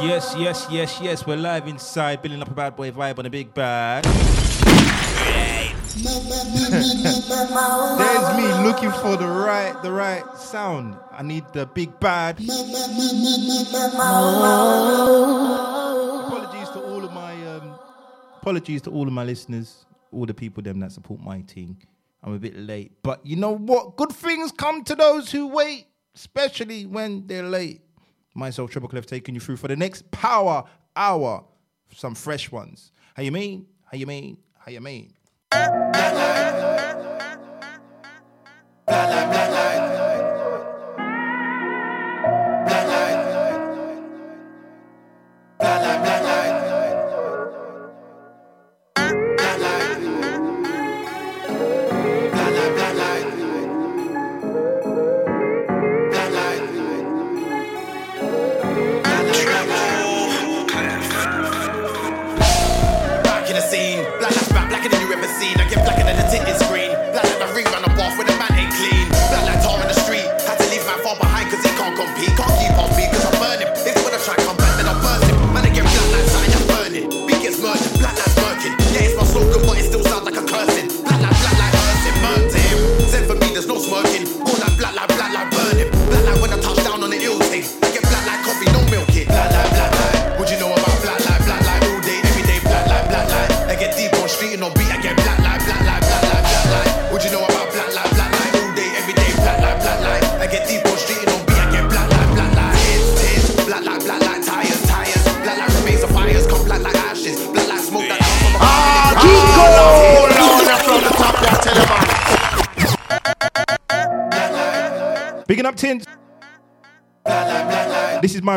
Yes, yes, yes, yes. We're live inside, building up a bad boy vibe on a big bad. There's me looking for the right, the right sound. I need the big bad. apologies to all of my, um, apologies to all of my listeners, all the people them that support my team. I'm a bit late, but you know what? Good things come to those who wait especially when they're late. Myself, Triple Cliff, taking you through for the next power hour. Some fresh ones. How you mean? How you mean? How you mean?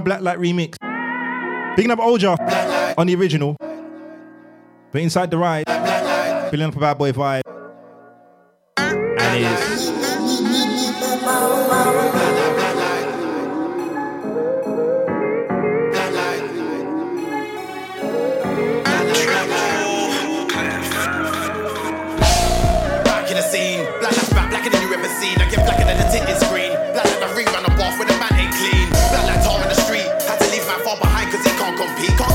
Black Light remix. Picking up Olja on the original. But inside the ride, building up a bad boy vibe. And it's He gon'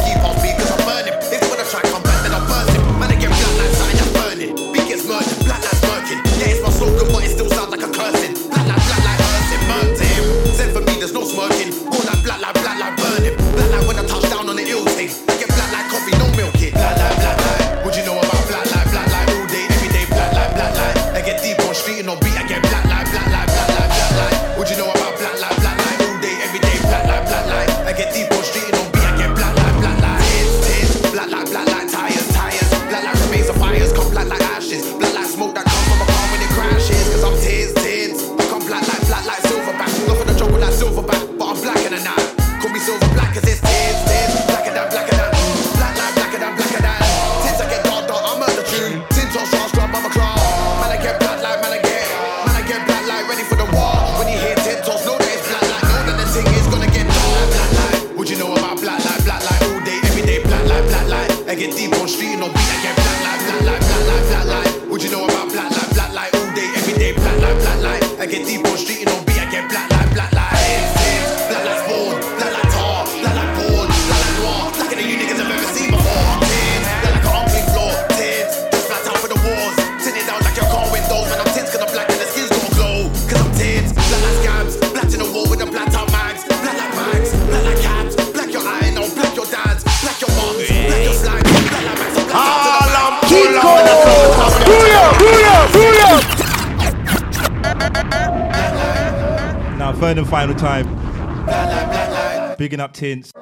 bigging up Tints.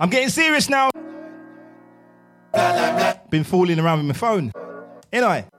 I'm getting serious now. Been fooling around with my phone, ain't I?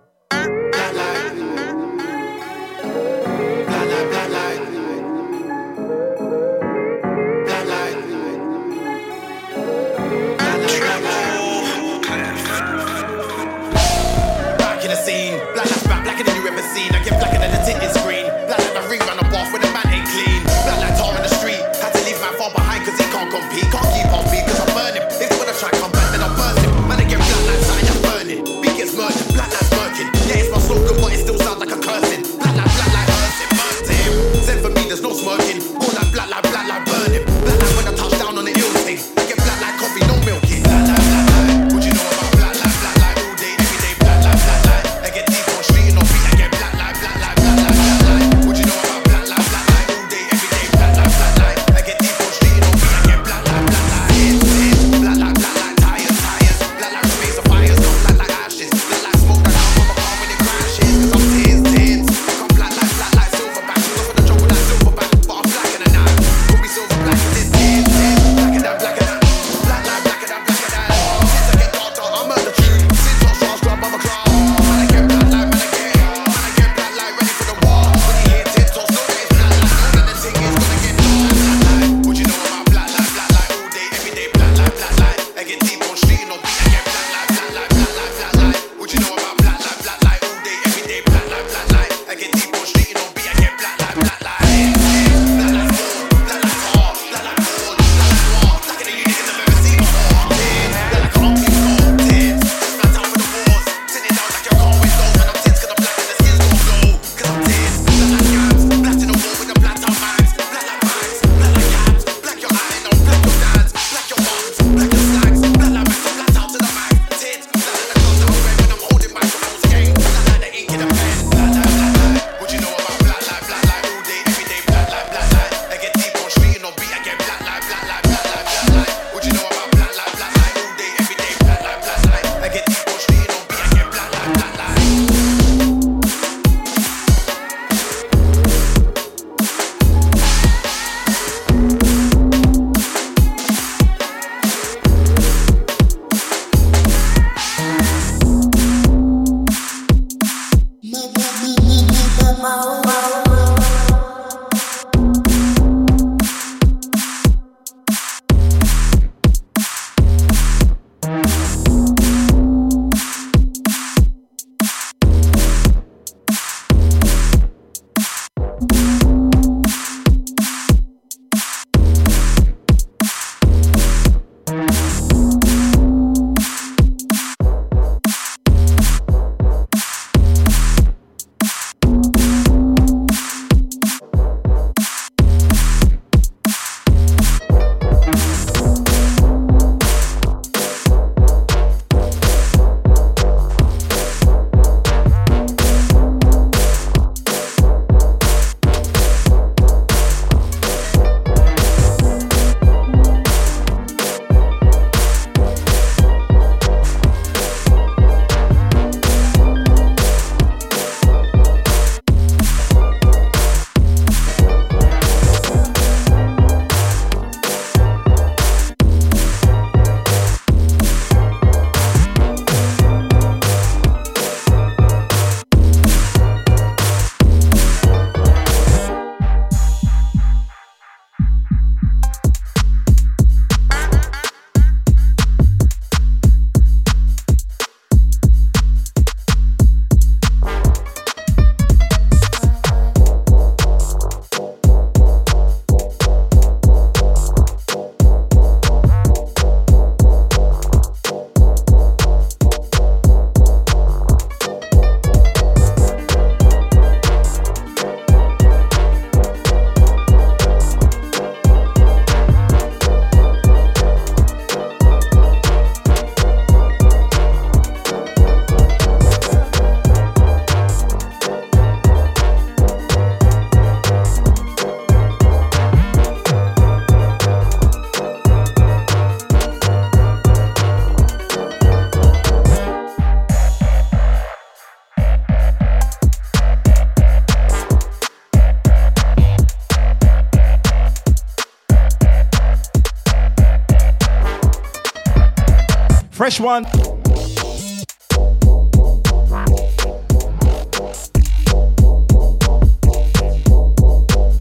One.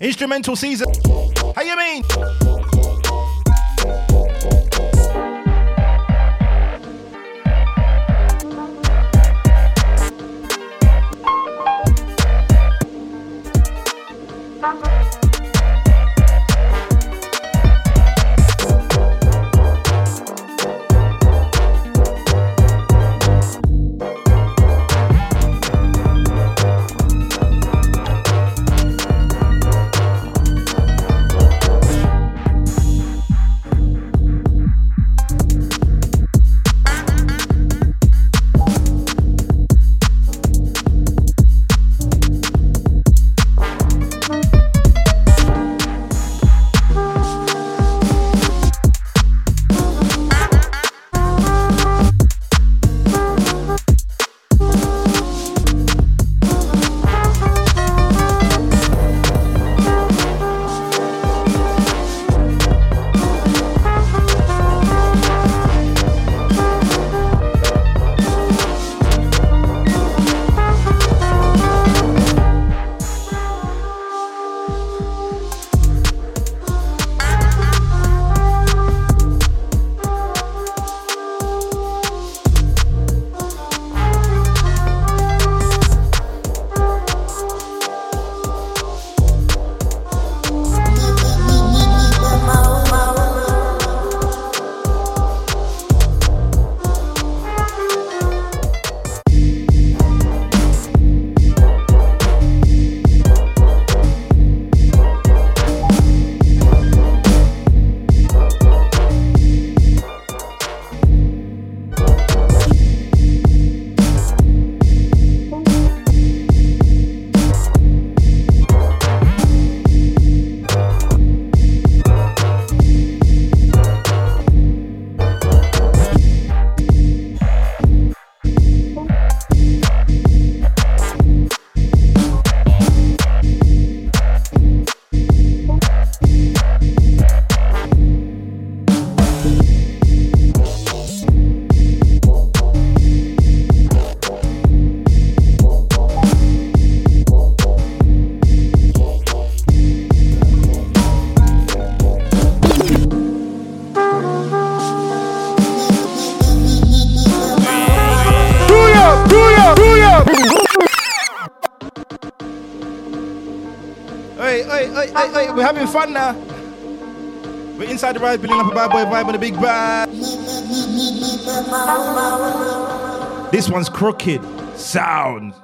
Instrumental season. Having fun now. We're inside the ride, building up a bad boy vibe on the big bad. This one's crooked. Sound.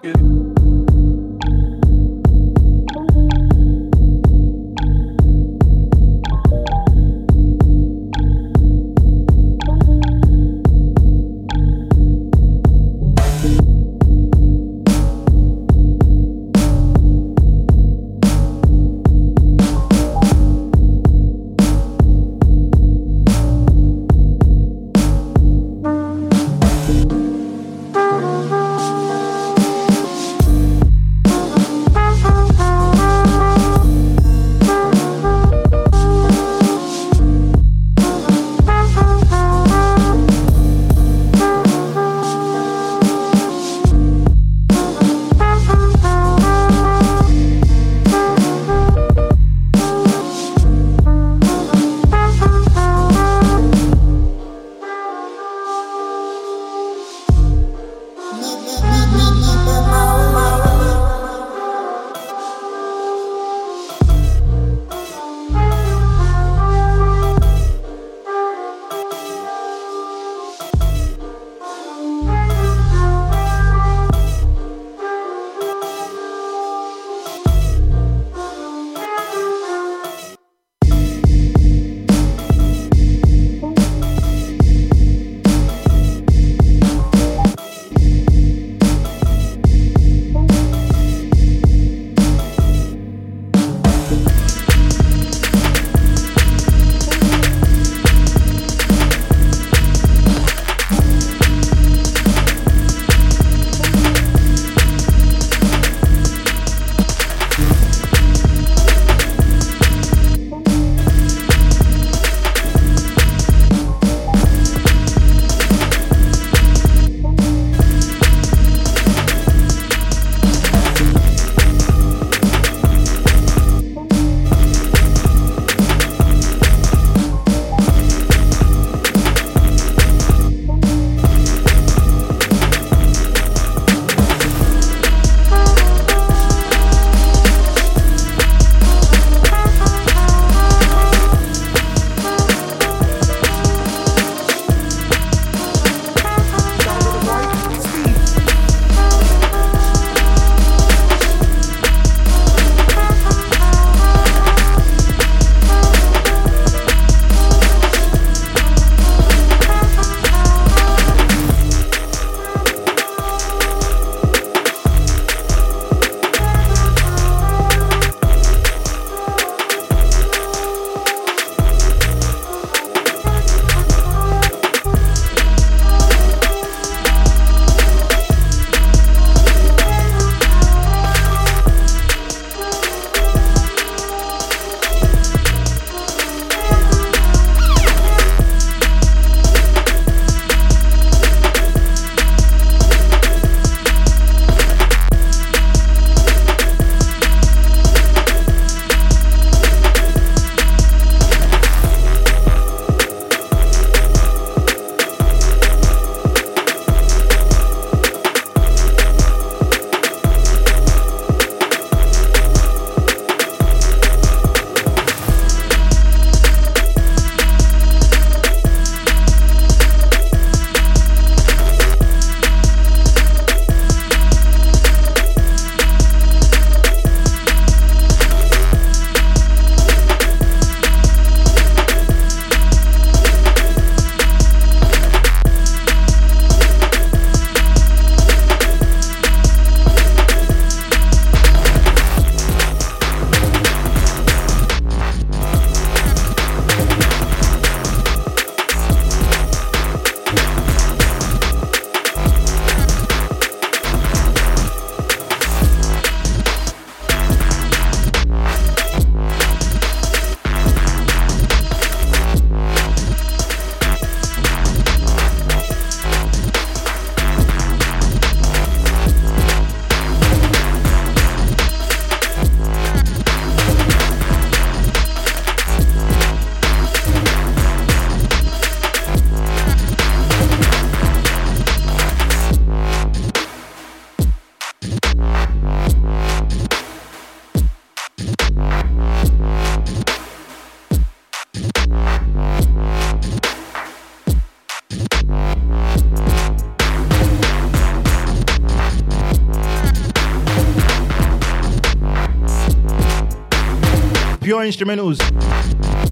Pure instrumentals.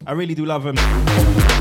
I really do love them.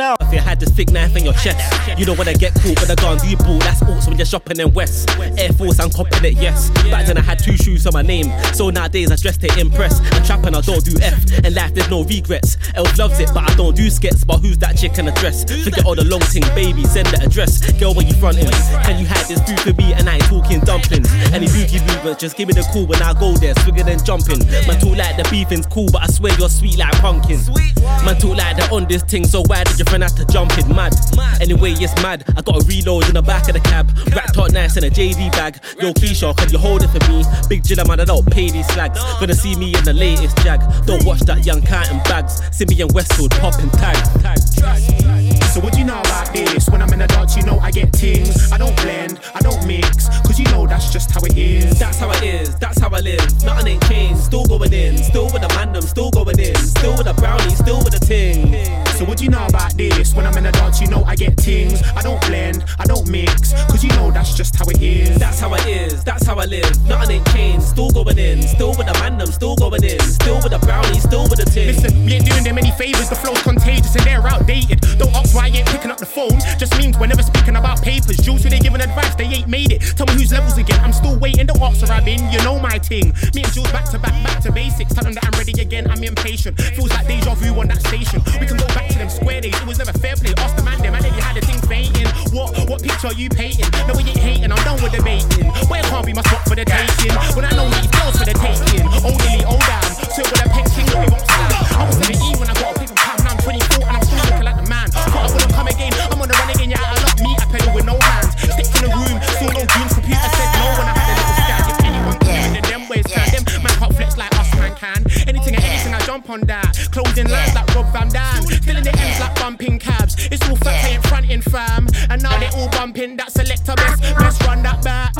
You don't wanna get caught with a gun, you ball, that's awesome when you're shopping in West. Air Force, I'm copping it, yes. Back then I had two shoes on my name, so nowadays I dress to impress. And trapping, I don't do F, and life there's no regrets. Elf loves it, but I don't do skits. But who's that chick in the dress? Forget all the long thing, baby, send the address. Girl, when you frontin', can you hide this food for me? And I ain't talking dumplings. Any boogie movement, just give me the call when I go there, swigger than jumping. Man, talk like the beefing's cool, but I swear you're sweet like pumpkin. Man, talk like they're on this thing, so why did your friend have to jump in? Mad. Anyway, it's mad. I got a reload in the back of the cab. Wrapped up nice in a JD bag. Yo, Keisha, can you hold it for me? Big Jilla man, I don't pay these slags. Gonna see me in the latest jag. Don't watch that young cat and bags. See me in Westwood popping tag. So what do you know about this? When I'm in the dance, you know I get things. I don't blend, I don't mix, cause you know that's just how it is. That's how it is, that's how I live. Nothing ain't changed, still going in. Still with the mandem, still going in. Still with the brownie, still with the ting. So what do you know about this? When I'm in the dance, you know I get things. I don't blend, I don't mix, cause you know that's just how it is. That's how it is, that's how I live. Nothing ain't changed, still going in. Still with the mandem, still going in. Still with the brownie, still with the ting. Listen, we ain't doing them any favors, the flow's contagious and they're outdated. Don't ask why I ain't picking up the phone. Just means we're never speaking about papers. Jules, who they giving advice, they ain't made it. Tell me whose levels again. I'm still waiting, ask where I've been. You know my thing. Me and Jules back to back, back to basics. Tell them that I'm ready again, I'm impatient. Feels like deja vu on that station. We can go back to them square days. It was never fair play. Ask the man, them, and then you had the thing fainting. What, what picture are you painting? No, we ain't hating, I'm done with debating. Where can't be my spot for the taking? When I know these girls for the taking. Old Lily, old damn. So with a pen king, we. I was 17 when I got a paper time, and I'm 24 and I'm like the I come again, I'm on the run again, yeah, I love me, I pedal with no hands. Stick in the room, still no dreams, computer said no when I had a little scan. If anyone can, then them ways turn them, man can't flex like us, man can. Anything and anything I jump on that. Closing lines like Rob Van Dam. Still in the ends like bumping cabs. It's all fat ain't fronting fam. And now they all bumping that selector best. Best run that back.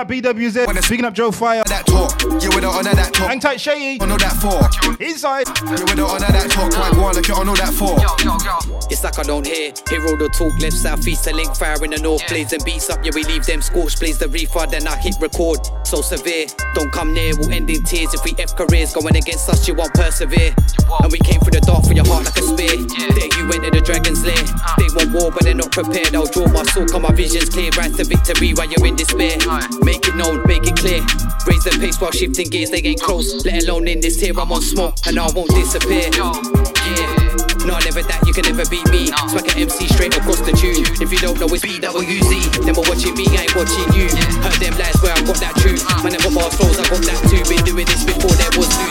Up BWZ. When it's- Bigging up Joe Fire. that talk. You with the honor that talk. Hang tight, Shay. On all that for. Inside. You with the honor that talk. Like one like you on all that for. It's like I don't hear. Hear all the talk left, south, east, to link fire in the north. Blazing beats up, yeah, we leave them scorched. Blaze the reefer, then I hit record. So severe, don't come near, we'll end in tears. If we F careers going against us, you won't persevere. And we came through the dark for your heart like a spear. There you went to the dragon's lair. They want war, but they're not prepared. I'll draw my sword, come my visions clear. Rise to victory while you're in despair. Make it known, make it clear. Raise the pace while shifting gears, they ain't close. Let alone in this here, I'm on smoke, and I won't disappear. Yeah. No, never that, you can never beat me. Smack an MC straight across the tune. If you don't know it's BWZ, then we're watching me, I ain't watching you. Heard them lies where I got that truth. Man, never bars flows, I got that too. Been doing this before there was Bluetooth.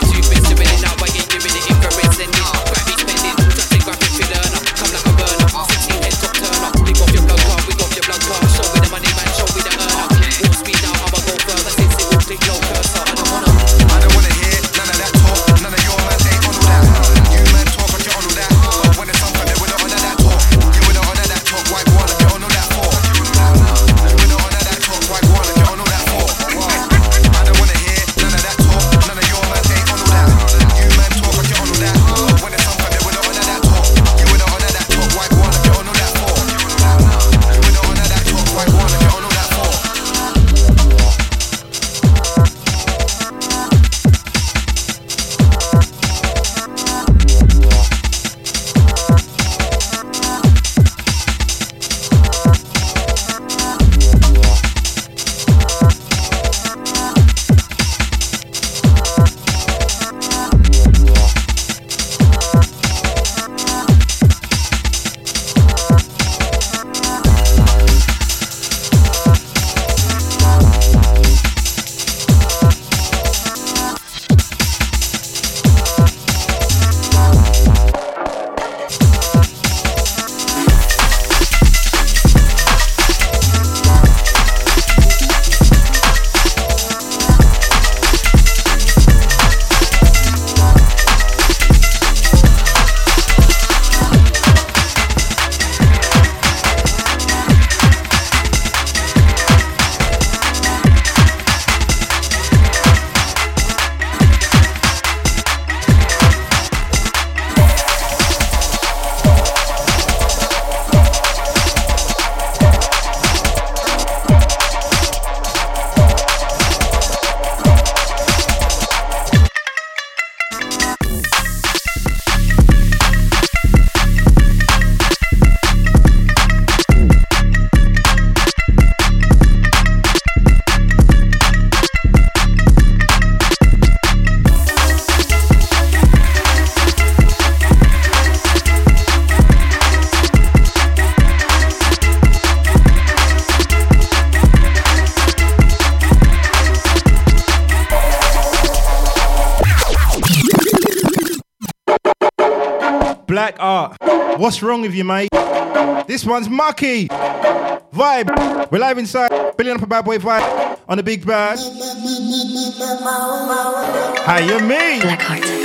What's wrong with you, mate? This one's mucky. Vibe. We're live inside. Billion up a bad boy vibe on the big bad. How you mean? Blackheart.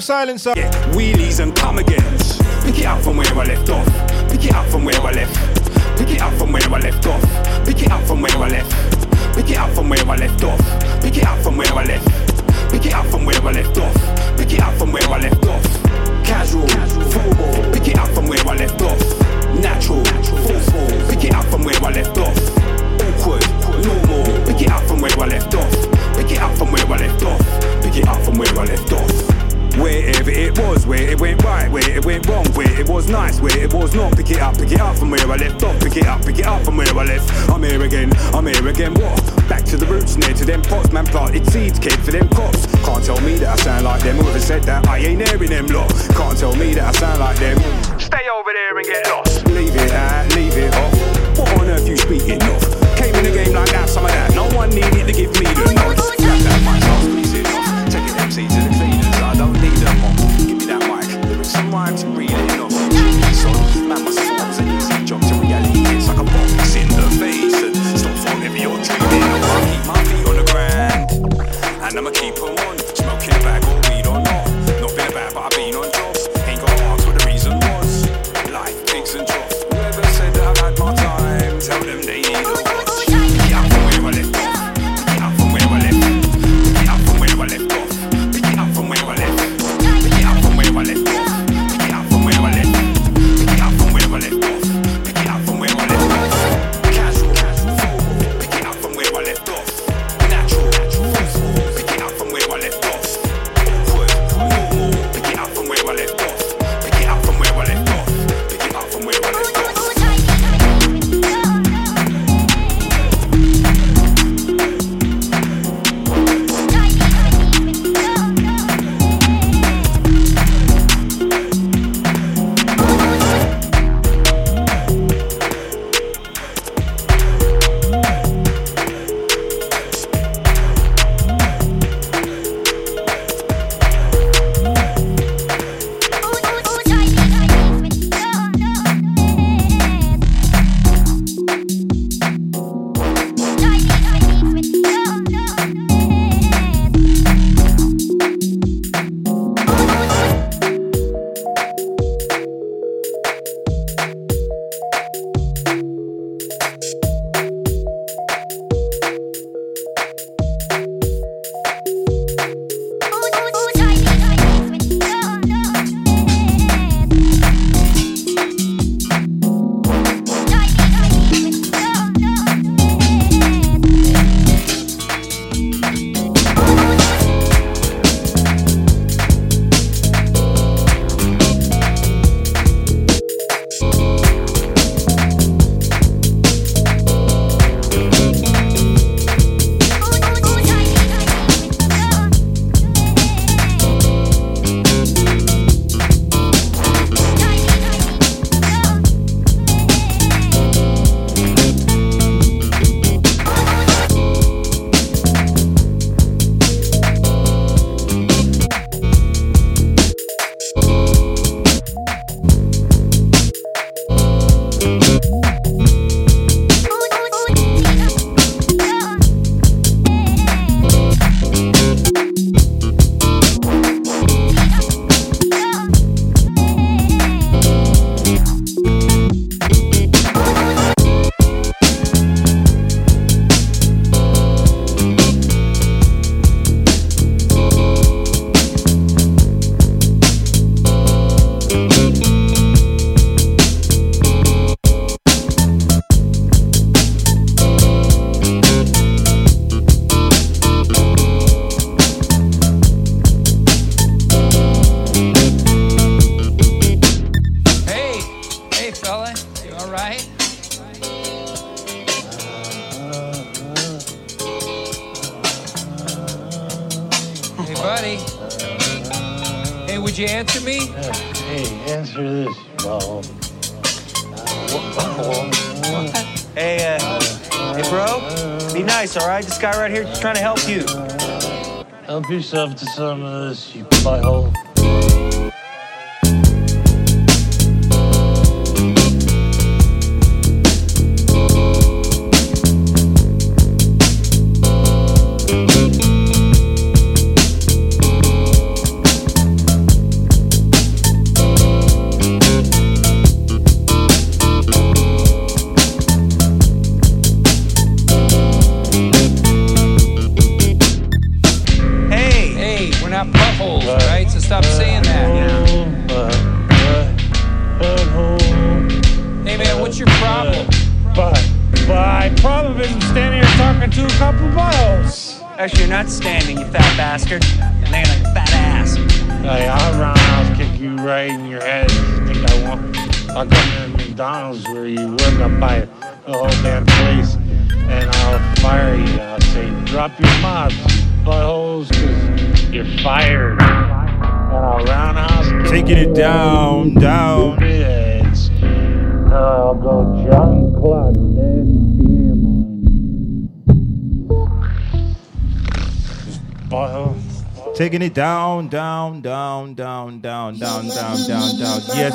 Silencer. Yeah, wheelies and come agains. Pick it up from where I left off. Pick it up from where I left. Pick it up from where I left off. Pick it up from where I left. Pick it up from where I left off. Pick it up from where I left. Pick it up from where I left off. Pick it up from where I left off. Casual, formal. Pick it up from where I left off. Natural, forceful. Pick it up from where I left off. Awkward, normal. Pick it up from where I left off. Pick it up from where I left off. Pick it up from where I left off. Wherever it was, where it went right, where it went wrong, where it was nice, where it was not. Pick it up, pick it up from where I left off. Pick it up, pick it up from where I left. I'm here again, I'm here again. What? Back to the roots, near to them pots. Man planted seeds, kid, for them cops. Can't tell me that I sound like them. Whoever said that, I ain't in them lot. Can't tell me that I sound like them. Stay over there and get lost. Leave it out, leave it off. What on earth you speaking of? Came in the game like that, some of that. No one needed to give me the nods. You answer me? Hey, answer this, bro. Hey, uh, hey, bro. Be nice, all right? This guy right here is trying to help you. Help yourself to some of this, you butthole. Taking it down, down, down, down, down, down, down, down, down. Yes.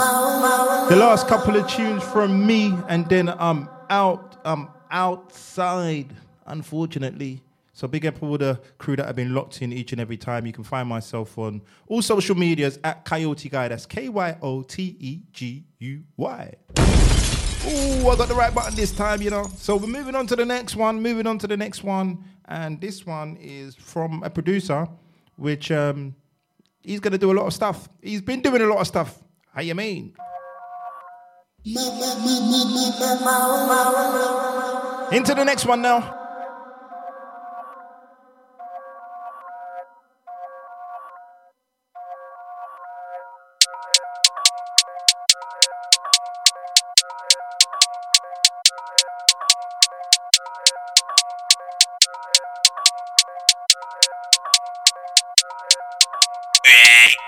The last couple of tunes from me, and then I'm out. I'm outside, unfortunately. So big up all the crew that have been locked in each and every time. You can find myself on all social medias at Kyote Guy. That's K Y O T E G U Y. Oh, I got the right button this time, you know. So we're moving on to the next one, moving on to the next one. And this one is from a producer, which um, he's going to do a lot of stuff. He's been doing a lot of stuff. How you mean? Into the next one now. Bleh.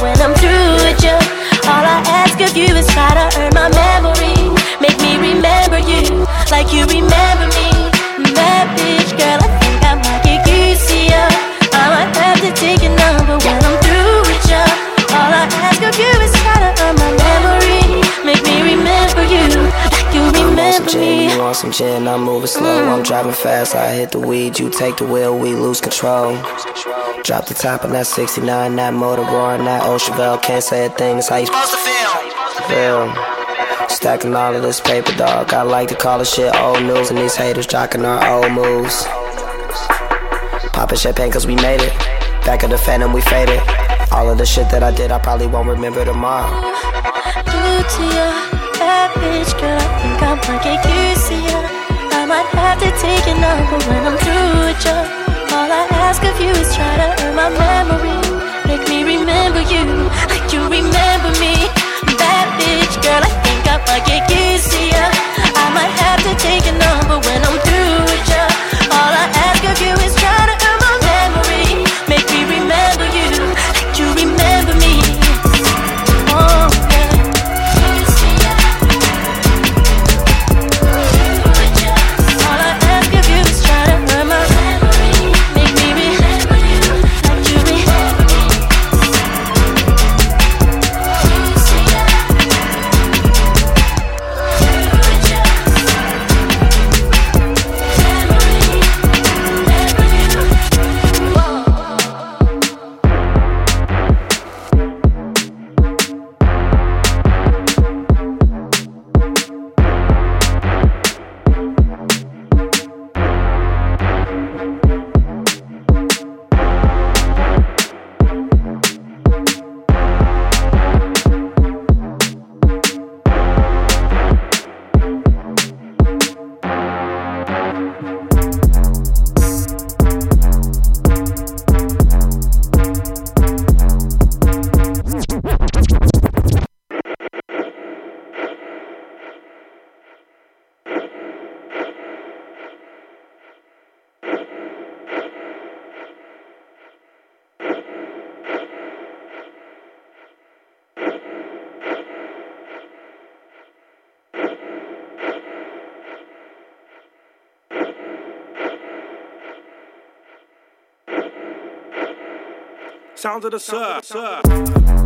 When I'm through with you. All I ask of you is try to earn my memory, make me remember you like you remember some gin, I'm moving slow. Mm. I'm driving fast, I hit the weed, you take the wheel, we lose control. Drop the top on that 69, that motor roaring, that old Chevelle, can't say a thing, that's how you supposed to feel. Stacking all of this paper, dog. I like to call this shit old news, and these haters jocking our old moves. Popping champagne cause we made it. Back of the phantom, we faded. All of the shit that I did, I probably won't remember tomorrow. Good to bad bitch, girl. I think I might get used to ya. I might have to take your number when I'm through with ya. All I ask of you is try to earn my memory, make me remember you like you remember me. Bad bitch, girl. I think I might get used to ya. I might have to take your number when I'm through with ya. All I ask of you is Sounds of the surf, surf.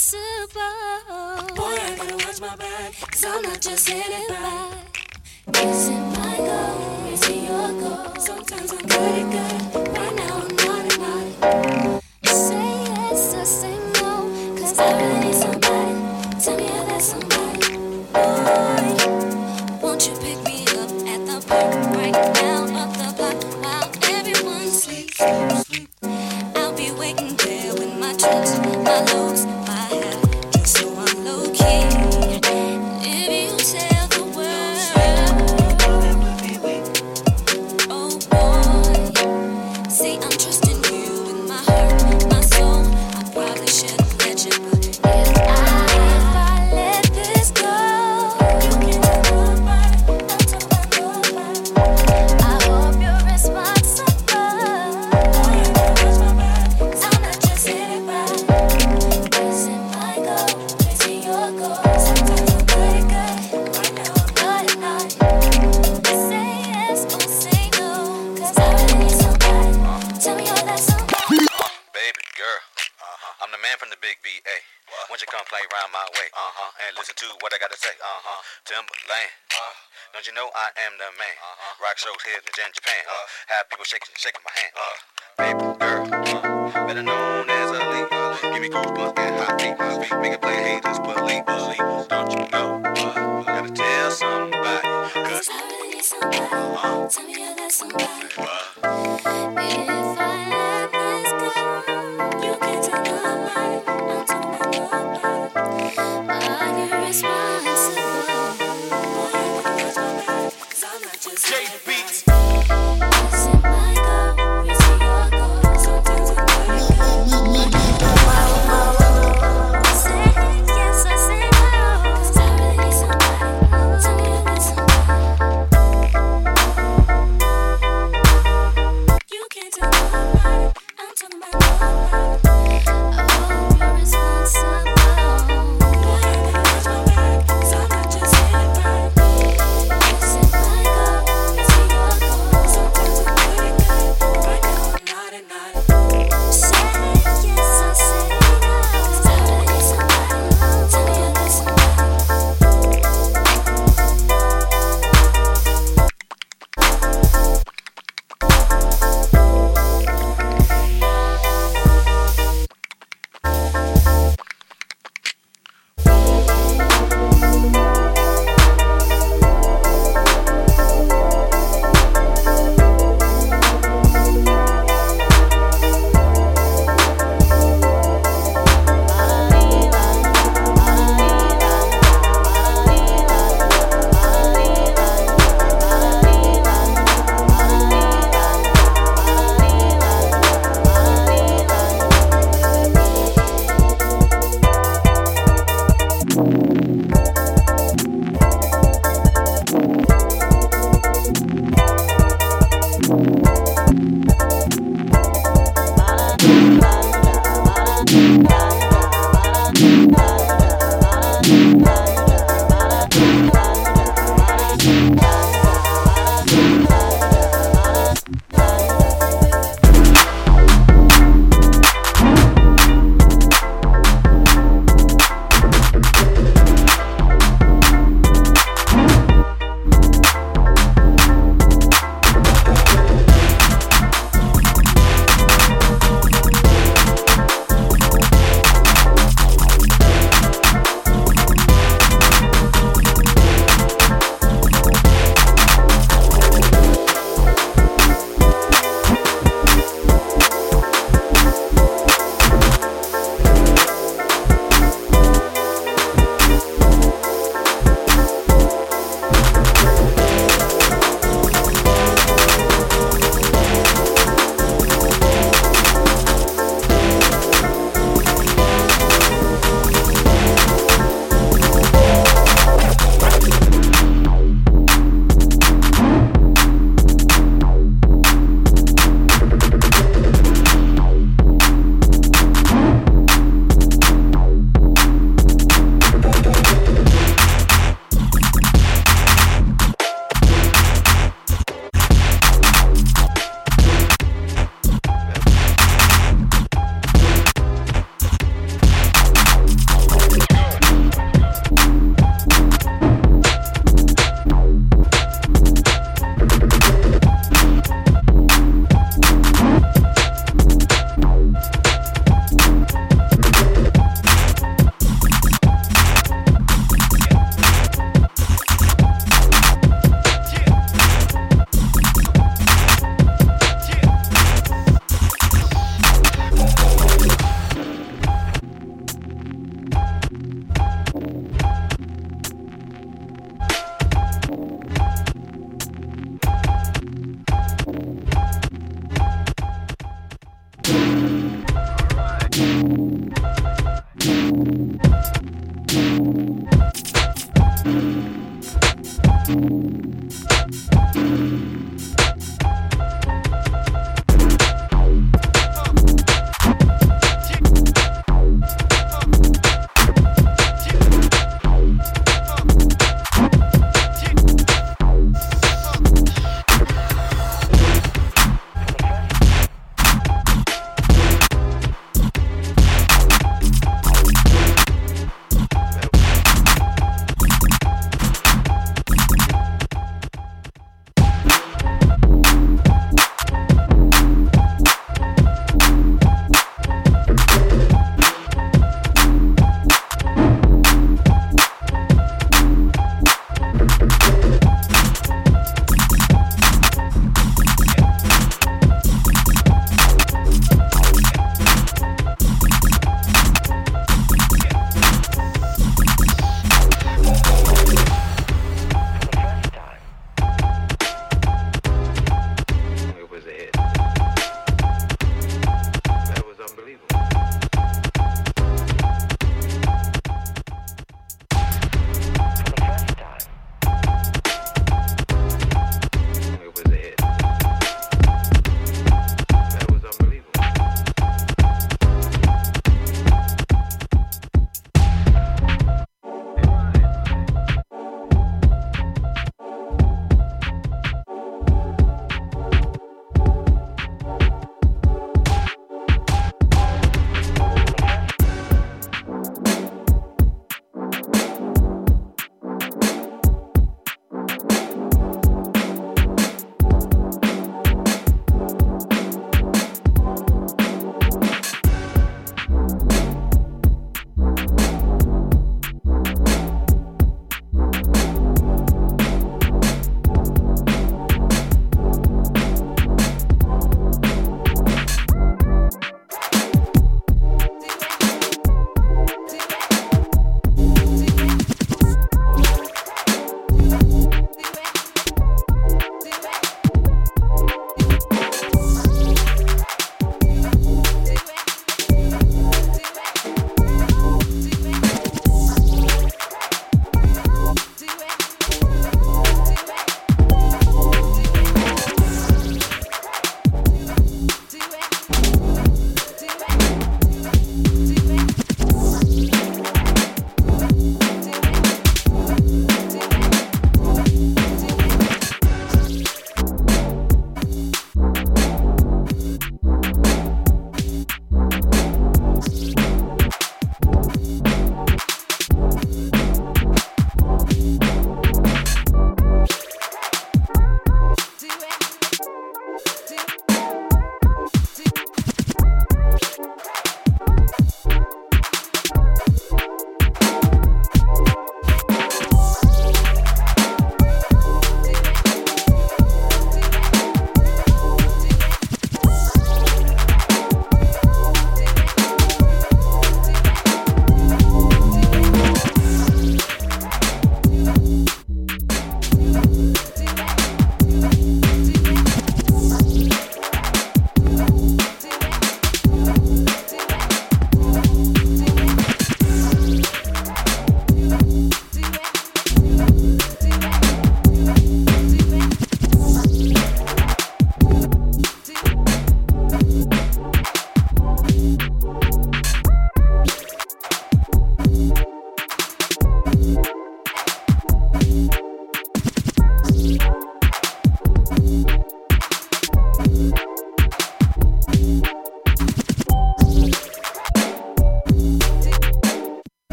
responsible. Boy, I gotta watch my back. Cause I'm not just hitting back. Is it my goal? Is it your goal? Sometimes I'm good good.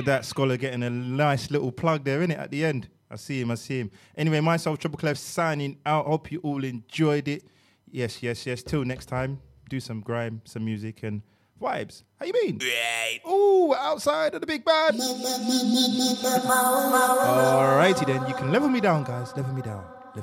At that scholar getting a nice little plug there, innit, at the end. I see him, I see him. Anyway, myself, Triple Clef, signing out. Hope you all enjoyed it. Yes, yes, yes. Till next time, do some grime, some music, and vibes. How you been? Ooh, outside of the big bad. Alrighty then, you can level me down, guys. Level me down.